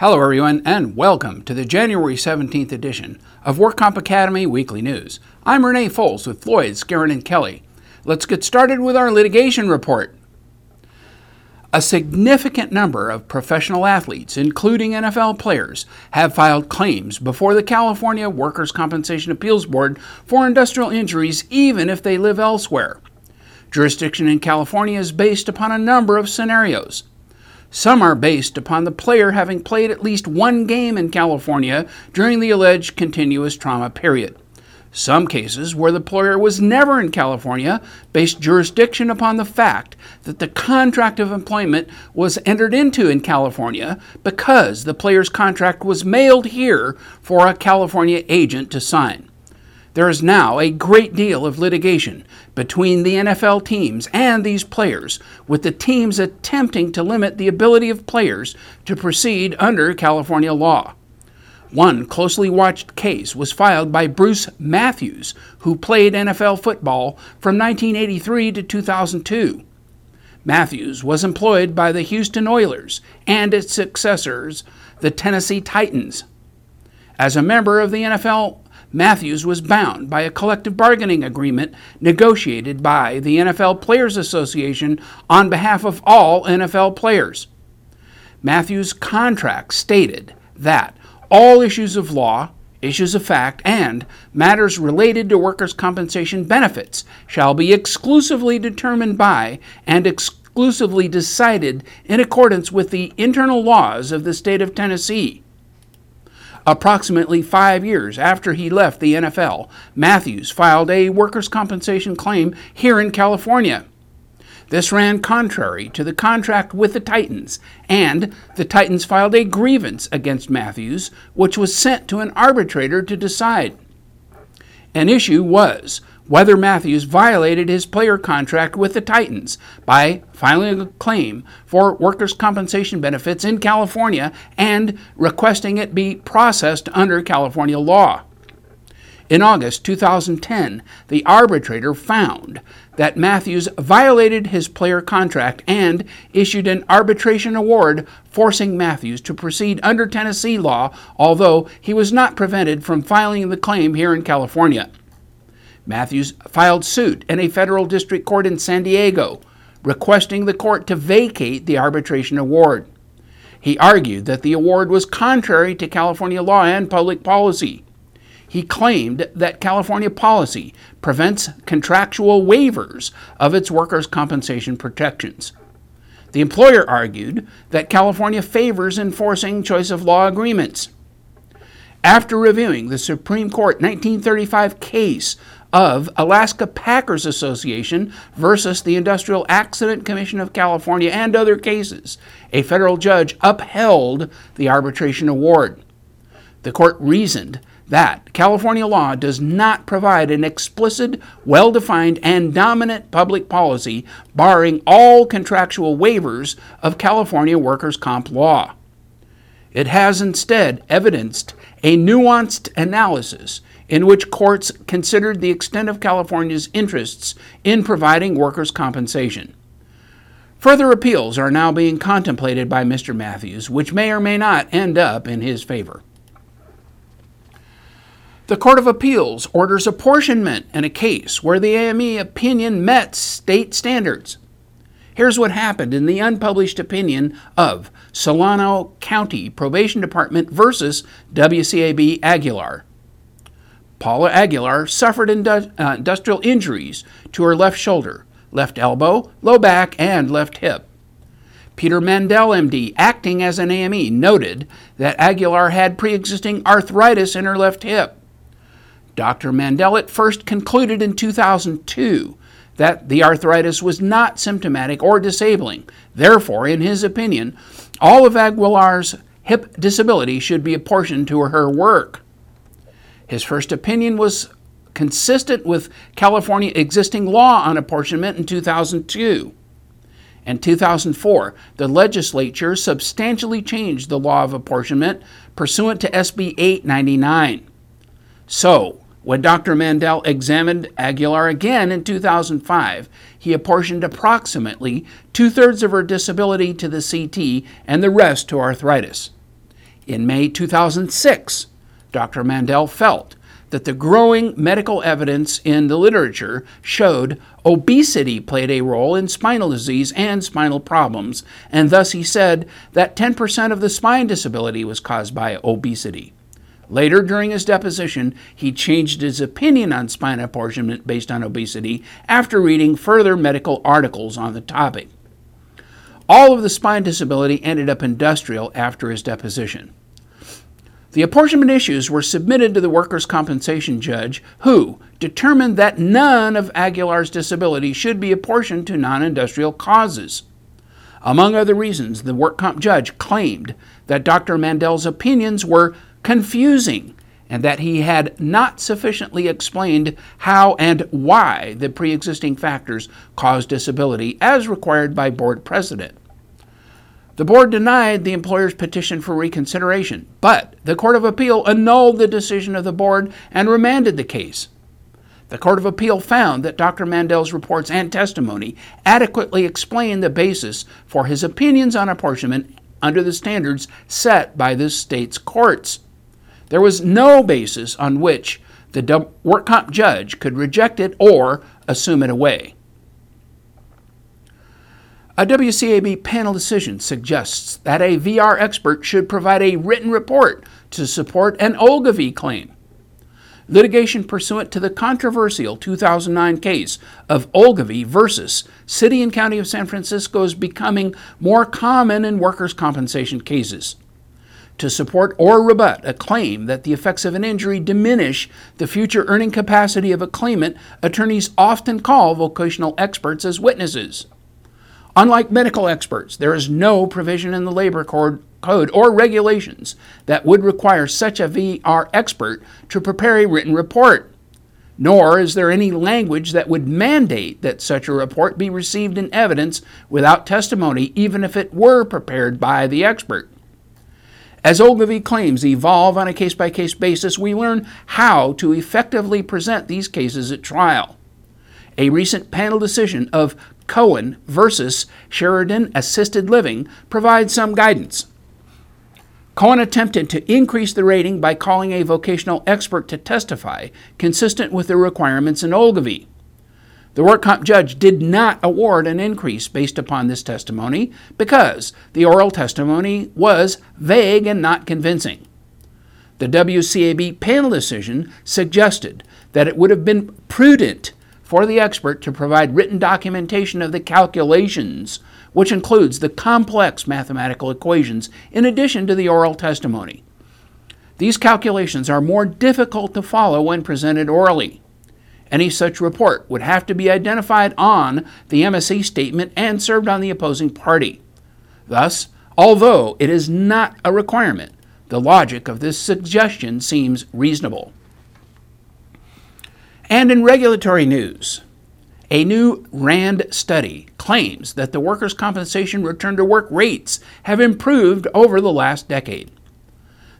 Hello, everyone, and welcome to the January 17th edition of WorkComp Academy Weekly News. I'm Renee Foles with Floyd, Skeren, and Kelly. Let's get started with our litigation report. A significant number of professional athletes, including NFL players, have filed claims before the California Workers' Compensation Appeals Board for industrial injuries, even if they live elsewhere. Jurisdiction in California is based upon a number of scenarios. Some are based upon the player having played at least one game in California during the alleged continuous trauma period. Some cases where the player was never in California based jurisdiction upon the fact that the contract of employment was entered into in California because the player's contract was mailed here for a California agent to sign. There is now a great deal of litigation between the NFL teams and these players, with the teams attempting to limit the ability of players to proceed under California law. One closely watched case was filed by Bruce Matthews, who played NFL football from 1983 to 2002. Matthews was employed by the Houston Oilers and its successors, the Tennessee Titans. As a member of the NFL Matthews was bound by a collective bargaining agreement negotiated by the NFL Players Association on behalf of all NFL players. Matthews' contract stated that all issues of law, issues of fact, and matters related to workers' compensation benefits shall be exclusively determined by and exclusively decided in accordance with the internal laws of the state of Tennessee. Approximately five years after he left the NFL, Matthews filed a workers' compensation claim here in California. This ran contrary to the contract with the Titans, and the Titans filed a grievance against Matthews, which was sent to an arbitrator to decide. An issue was whether Matthews violated his player contract with the Titans by filing a claim for workers' compensation benefits in California and requesting it be processed under California law. In August 2010, the arbitrator found that Matthews violated his player contract and issued an arbitration award forcing Matthews to proceed under Tennessee law, although he was not prevented from filing the claim here in California. Matthews filed suit in a federal district court in San Diego, requesting the court to vacate the arbitration award. He argued that the award was contrary to California law and public policy. He claimed that California policy prevents contractual waivers of its workers' compensation protections. The employer argued that California favors enforcing choice of law agreements. After reviewing the Supreme Court 1935 case of Alaska Packers Association versus the Industrial Accident Commission of California and other cases, a federal judge upheld the arbitration award. The court reasoned that California law does not provide an explicit, well defined, and dominant public policy barring all contractual waivers of California workers' comp law. It has instead evidenced a nuanced analysis in which courts considered the extent of California's interests in providing workers' compensation. Further appeals are now being contemplated by Mr. Matthews, which may or may not end up in his favor. The Court of Appeals orders apportionment in a case where the AME opinion met state standards. Here's what happened in the unpublished opinion of Solano County Probation Department versus WCAB Aguilar. Paula Aguilar suffered uh, industrial injuries to her left shoulder, left elbow, low back, and left hip. Peter Mandel, MD, acting as an AME, noted that Aguilar had pre existing arthritis in her left hip. Dr. Mandel at first concluded in 2002 that the arthritis was not symptomatic or disabling. Therefore, in his opinion, all of Aguilar's hip disability should be apportioned to her work. His first opinion was consistent with California existing law on apportionment in 2002. In 2004, the legislature substantially changed the law of apportionment pursuant to SB 899. So, when Dr. Mandel examined Aguilar again in 2005, he apportioned approximately two thirds of her disability to the CT and the rest to arthritis. In May 2006, Dr. Mandel felt that the growing medical evidence in the literature showed obesity played a role in spinal disease and spinal problems, and thus he said that 10% of the spine disability was caused by obesity. Later, during his deposition, he changed his opinion on spine apportionment based on obesity after reading further medical articles on the topic. All of the spine disability ended up industrial after his deposition. The apportionment issues were submitted to the workers' compensation judge, who determined that none of Aguilar's disability should be apportioned to non industrial causes. Among other reasons, the work comp judge claimed that Dr. Mandel's opinions were confusing and that he had not sufficiently explained how and why the pre existing factors caused disability as required by board precedent. The board denied the employer's petition for reconsideration, but the Court of Appeal annulled the decision of the board and remanded the case. The Court of Appeal found that Dr. Mandel's reports and testimony adequately explained the basis for his opinions on apportionment under the standards set by the state's courts. There was no basis on which the work comp judge could reject it or assume it away. A WCAB panel decision suggests that a VR expert should provide a written report to support an Ogilvie claim. Litigation pursuant to the controversial 2009 case of Ogilvie versus City and County of San Francisco is becoming more common in workers' compensation cases. To support or rebut a claim that the effects of an injury diminish the future earning capacity of a claimant, attorneys often call vocational experts as witnesses. Unlike medical experts, there is no provision in the labor code, code or regulations that would require such a VR expert to prepare a written report. Nor is there any language that would mandate that such a report be received in evidence without testimony, even if it were prepared by the expert. As Ogilvie claims evolve on a case by case basis, we learn how to effectively present these cases at trial. A recent panel decision of Cohen versus Sheridan Assisted Living provides some guidance. Cohen attempted to increase the rating by calling a vocational expert to testify, consistent with the requirements in Ogilvie. The work comp judge did not award an increase based upon this testimony because the oral testimony was vague and not convincing. The WCAB panel decision suggested that it would have been prudent for the expert to provide written documentation of the calculations, which includes the complex mathematical equations in addition to the oral testimony. These calculations are more difficult to follow when presented orally. Any such report would have to be identified on the MSC statement and served on the opposing party. Thus, although it is not a requirement, the logic of this suggestion seems reasonable. And in regulatory news, a new RAND study claims that the workers' compensation return to work rates have improved over the last decade.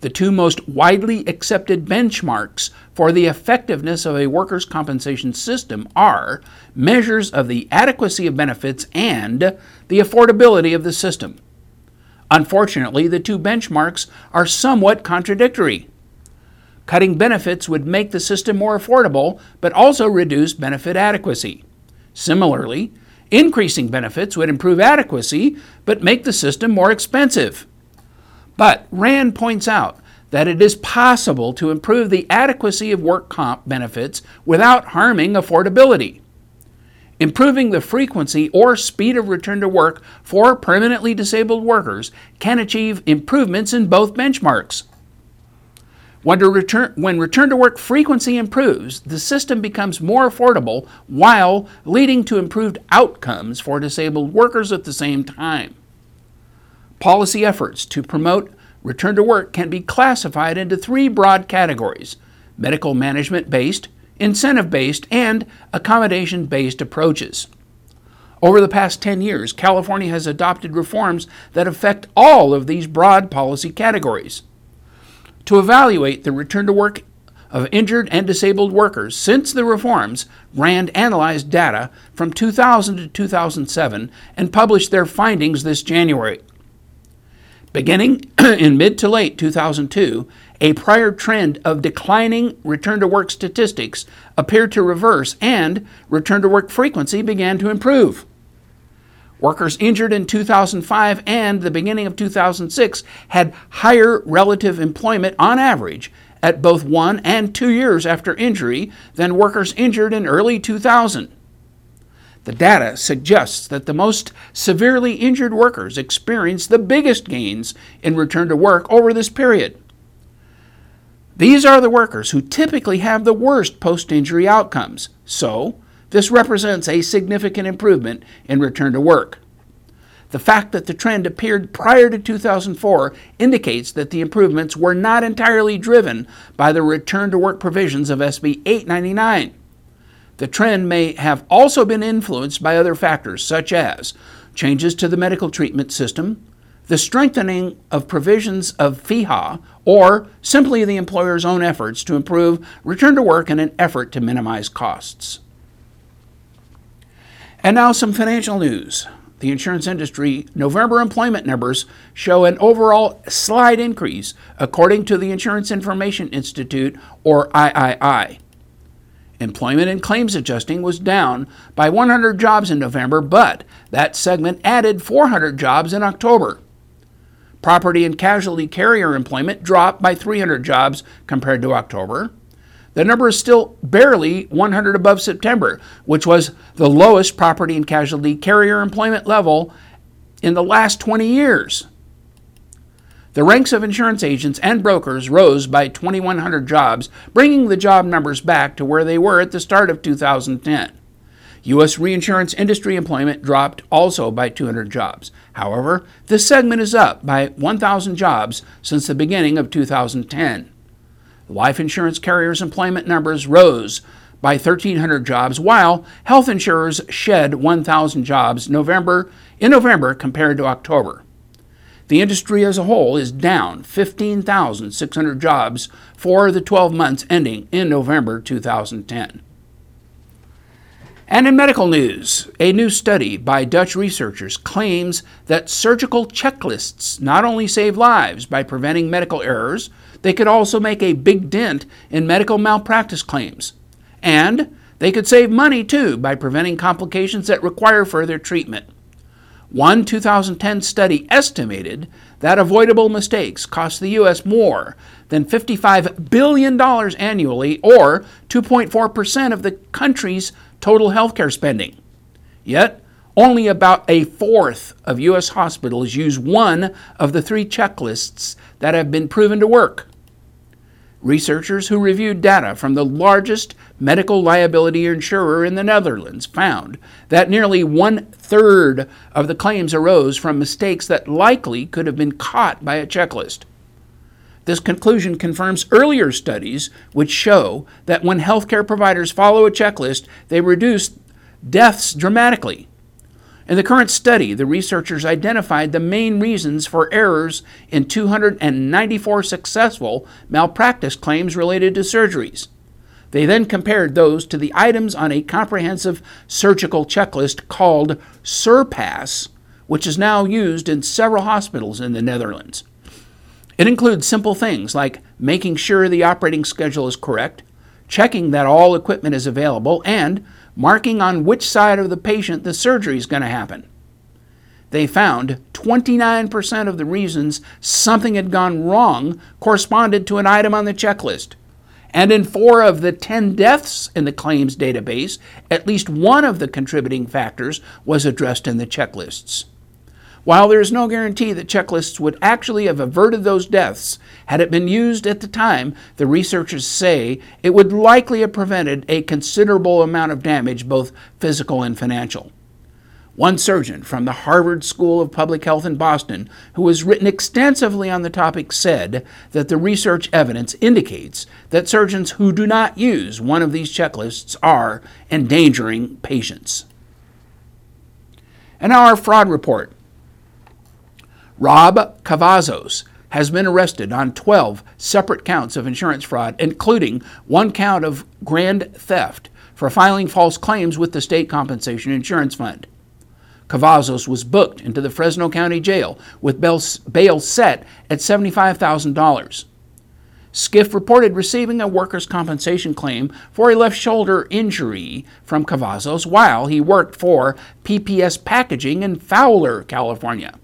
The two most widely accepted benchmarks for the effectiveness of a workers' compensation system are measures of the adequacy of benefits and the affordability of the system. Unfortunately, the two benchmarks are somewhat contradictory. Cutting benefits would make the system more affordable, but also reduce benefit adequacy. Similarly, increasing benefits would improve adequacy, but make the system more expensive. But Rand points out that it is possible to improve the adequacy of work comp benefits without harming affordability. Improving the frequency or speed of return to work for permanently disabled workers can achieve improvements in both benchmarks. When return, when return to work frequency improves, the system becomes more affordable while leading to improved outcomes for disabled workers at the same time. Policy efforts to promote return to work can be classified into three broad categories medical management based, incentive based, and accommodation based approaches. Over the past 10 years, California has adopted reforms that affect all of these broad policy categories to evaluate the return to work of injured and disabled workers since the reforms, RAND analyzed data from 2000 to 2007 and published their findings this January. Beginning in mid to late 2002, a prior trend of declining return to work statistics appeared to reverse and return to work frequency began to improve. Workers injured in 2005 and the beginning of 2006 had higher relative employment on average at both one and two years after injury than workers injured in early 2000. The data suggests that the most severely injured workers experienced the biggest gains in return to work over this period. These are the workers who typically have the worst post injury outcomes, so this represents a significant improvement in return to work. The fact that the trend appeared prior to 2004 indicates that the improvements were not entirely driven by the return to work provisions of SB 899. The trend may have also been influenced by other factors, such as changes to the medical treatment system, the strengthening of provisions of FEHA, or simply the employer's own efforts to improve return to work in an effort to minimize costs. And now some financial news. The insurance industry November employment numbers show an overall slight increase, according to the Insurance Information Institute, or III. Employment and claims adjusting was down by 100 jobs in November, but that segment added 400 jobs in October. Property and casualty carrier employment dropped by 300 jobs compared to October. The number is still barely 100 above September, which was the lowest property and casualty carrier employment level in the last 20 years. The ranks of insurance agents and brokers rose by 2,100 jobs, bringing the job numbers back to where they were at the start of 2010. U.S. reinsurance industry employment dropped also by 200 jobs. However, this segment is up by 1,000 jobs since the beginning of 2010. Life insurance carriers' employment numbers rose by 1,300 jobs, while health insurers shed 1,000 jobs November, in November compared to October. The industry as a whole is down 15,600 jobs for the 12 months ending in November 2010. And in medical news, a new study by Dutch researchers claims that surgical checklists not only save lives by preventing medical errors, they could also make a big dent in medical malpractice claims. And they could save money too by preventing complications that require further treatment. One 2010 study estimated that avoidable mistakes cost the U.S. more than $55 billion annually, or 2.4% of the country's total healthcare spending. Yet, only about a fourth of U.S. hospitals use one of the three checklists that have been proven to work. Researchers who reviewed data from the largest medical liability insurer in the Netherlands found that nearly one third of the claims arose from mistakes that likely could have been caught by a checklist. This conclusion confirms earlier studies which show that when healthcare providers follow a checklist, they reduce deaths dramatically. In the current study, the researchers identified the main reasons for errors in 294 successful malpractice claims related to surgeries. They then compared those to the items on a comprehensive surgical checklist called SURPASS, which is now used in several hospitals in the Netherlands. It includes simple things like making sure the operating schedule is correct, checking that all equipment is available, and marking on which side of the patient the surgery is going to happen. They found 29% of the reasons something had gone wrong corresponded to an item on the checklist. And in four of the 10 deaths in the claims database, at least one of the contributing factors was addressed in the checklists. While there is no guarantee that checklists would actually have averted those deaths, had it been used at the time, the researchers say it would likely have prevented a considerable amount of damage, both physical and financial. One surgeon from the Harvard School of Public Health in Boston, who has written extensively on the topic, said that the research evidence indicates that surgeons who do not use one of these checklists are endangering patients. And our fraud report. Rob Cavazos has been arrested on 12 separate counts of insurance fraud, including one count of grand theft for filing false claims with the State Compensation Insurance Fund. Cavazos was booked into the Fresno County Jail with bail set at $75,000. SCIF reported receiving a workers' compensation claim for a left shoulder injury from Cavazos while he worked for PPS Packaging in Fowler, California.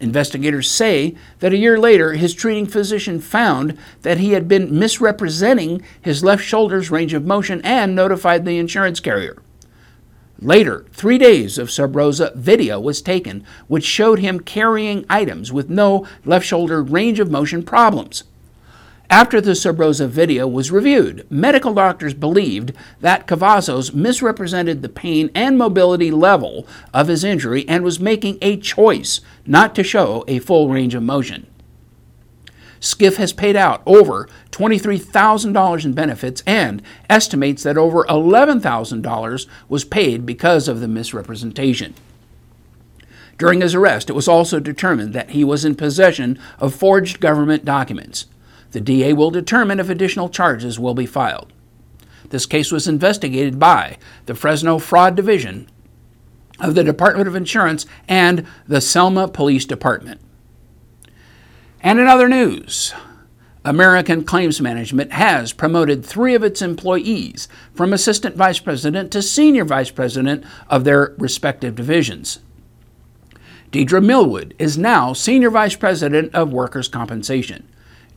Investigators say that a year later, his treating physician found that he had been misrepresenting his left shoulder's range of motion and notified the insurance carrier. Later, three days of Subrosa video was taken, which showed him carrying items with no left shoulder range of motion problems. After the Subrosa video was reviewed, medical doctors believed that Cavazos misrepresented the pain and mobility level of his injury and was making a choice not to show a full range of motion. SCIF has paid out over $23,000 in benefits and estimates that over $11,000 was paid because of the misrepresentation. During his arrest, it was also determined that he was in possession of forged government documents. The DA will determine if additional charges will be filed. This case was investigated by the Fresno Fraud Division of the Department of Insurance and the Selma Police Department. And in other news, American Claims Management has promoted three of its employees from assistant vice president to senior vice president of their respective divisions. Deidre Millwood is now senior vice president of workers' compensation.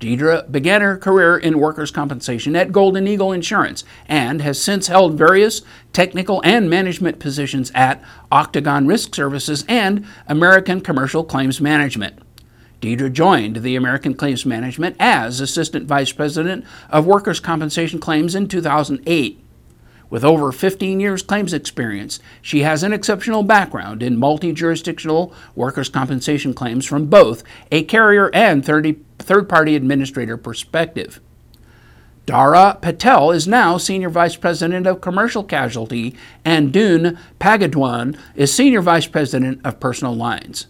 Deidre began her career in workers' compensation at Golden Eagle Insurance and has since held various technical and management positions at Octagon Risk Services and American Commercial Claims Management. Deidre joined the American Claims Management as Assistant Vice President of Workers' Compensation Claims in 2008. With over 15 years claims experience, she has an exceptional background in multi jurisdictional workers' compensation claims from both a carrier and third party administrator perspective. Dara Patel is now Senior Vice President of Commercial Casualty, and Dune Pagadwan is Senior Vice President of Personal Lines.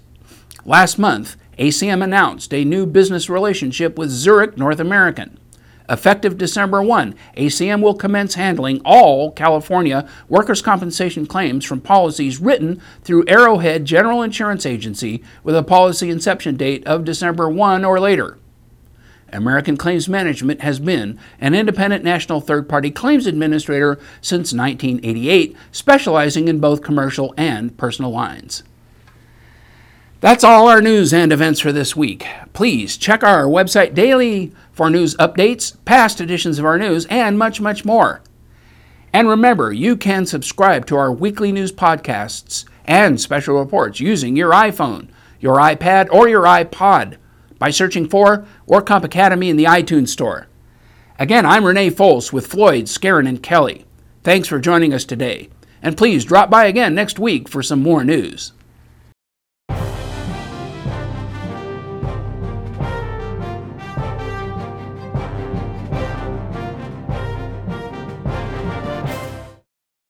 Last month, ACM announced a new business relationship with Zurich North American. Effective December 1, ACM will commence handling all California workers' compensation claims from policies written through Arrowhead General Insurance Agency with a policy inception date of December 1 or later. American Claims Management has been an independent national third party claims administrator since 1988, specializing in both commercial and personal lines. That's all our news and events for this week. Please check our website daily for news updates, past editions of our news, and much, much more. And remember, you can subscribe to our weekly news podcasts and special reports using your iPhone, your iPad, or your iPod by searching for WorkComp Academy in the iTunes Store. Again, I'm Renee Fols with Floyd, Skeren, and Kelly. Thanks for joining us today. And please drop by again next week for some more news.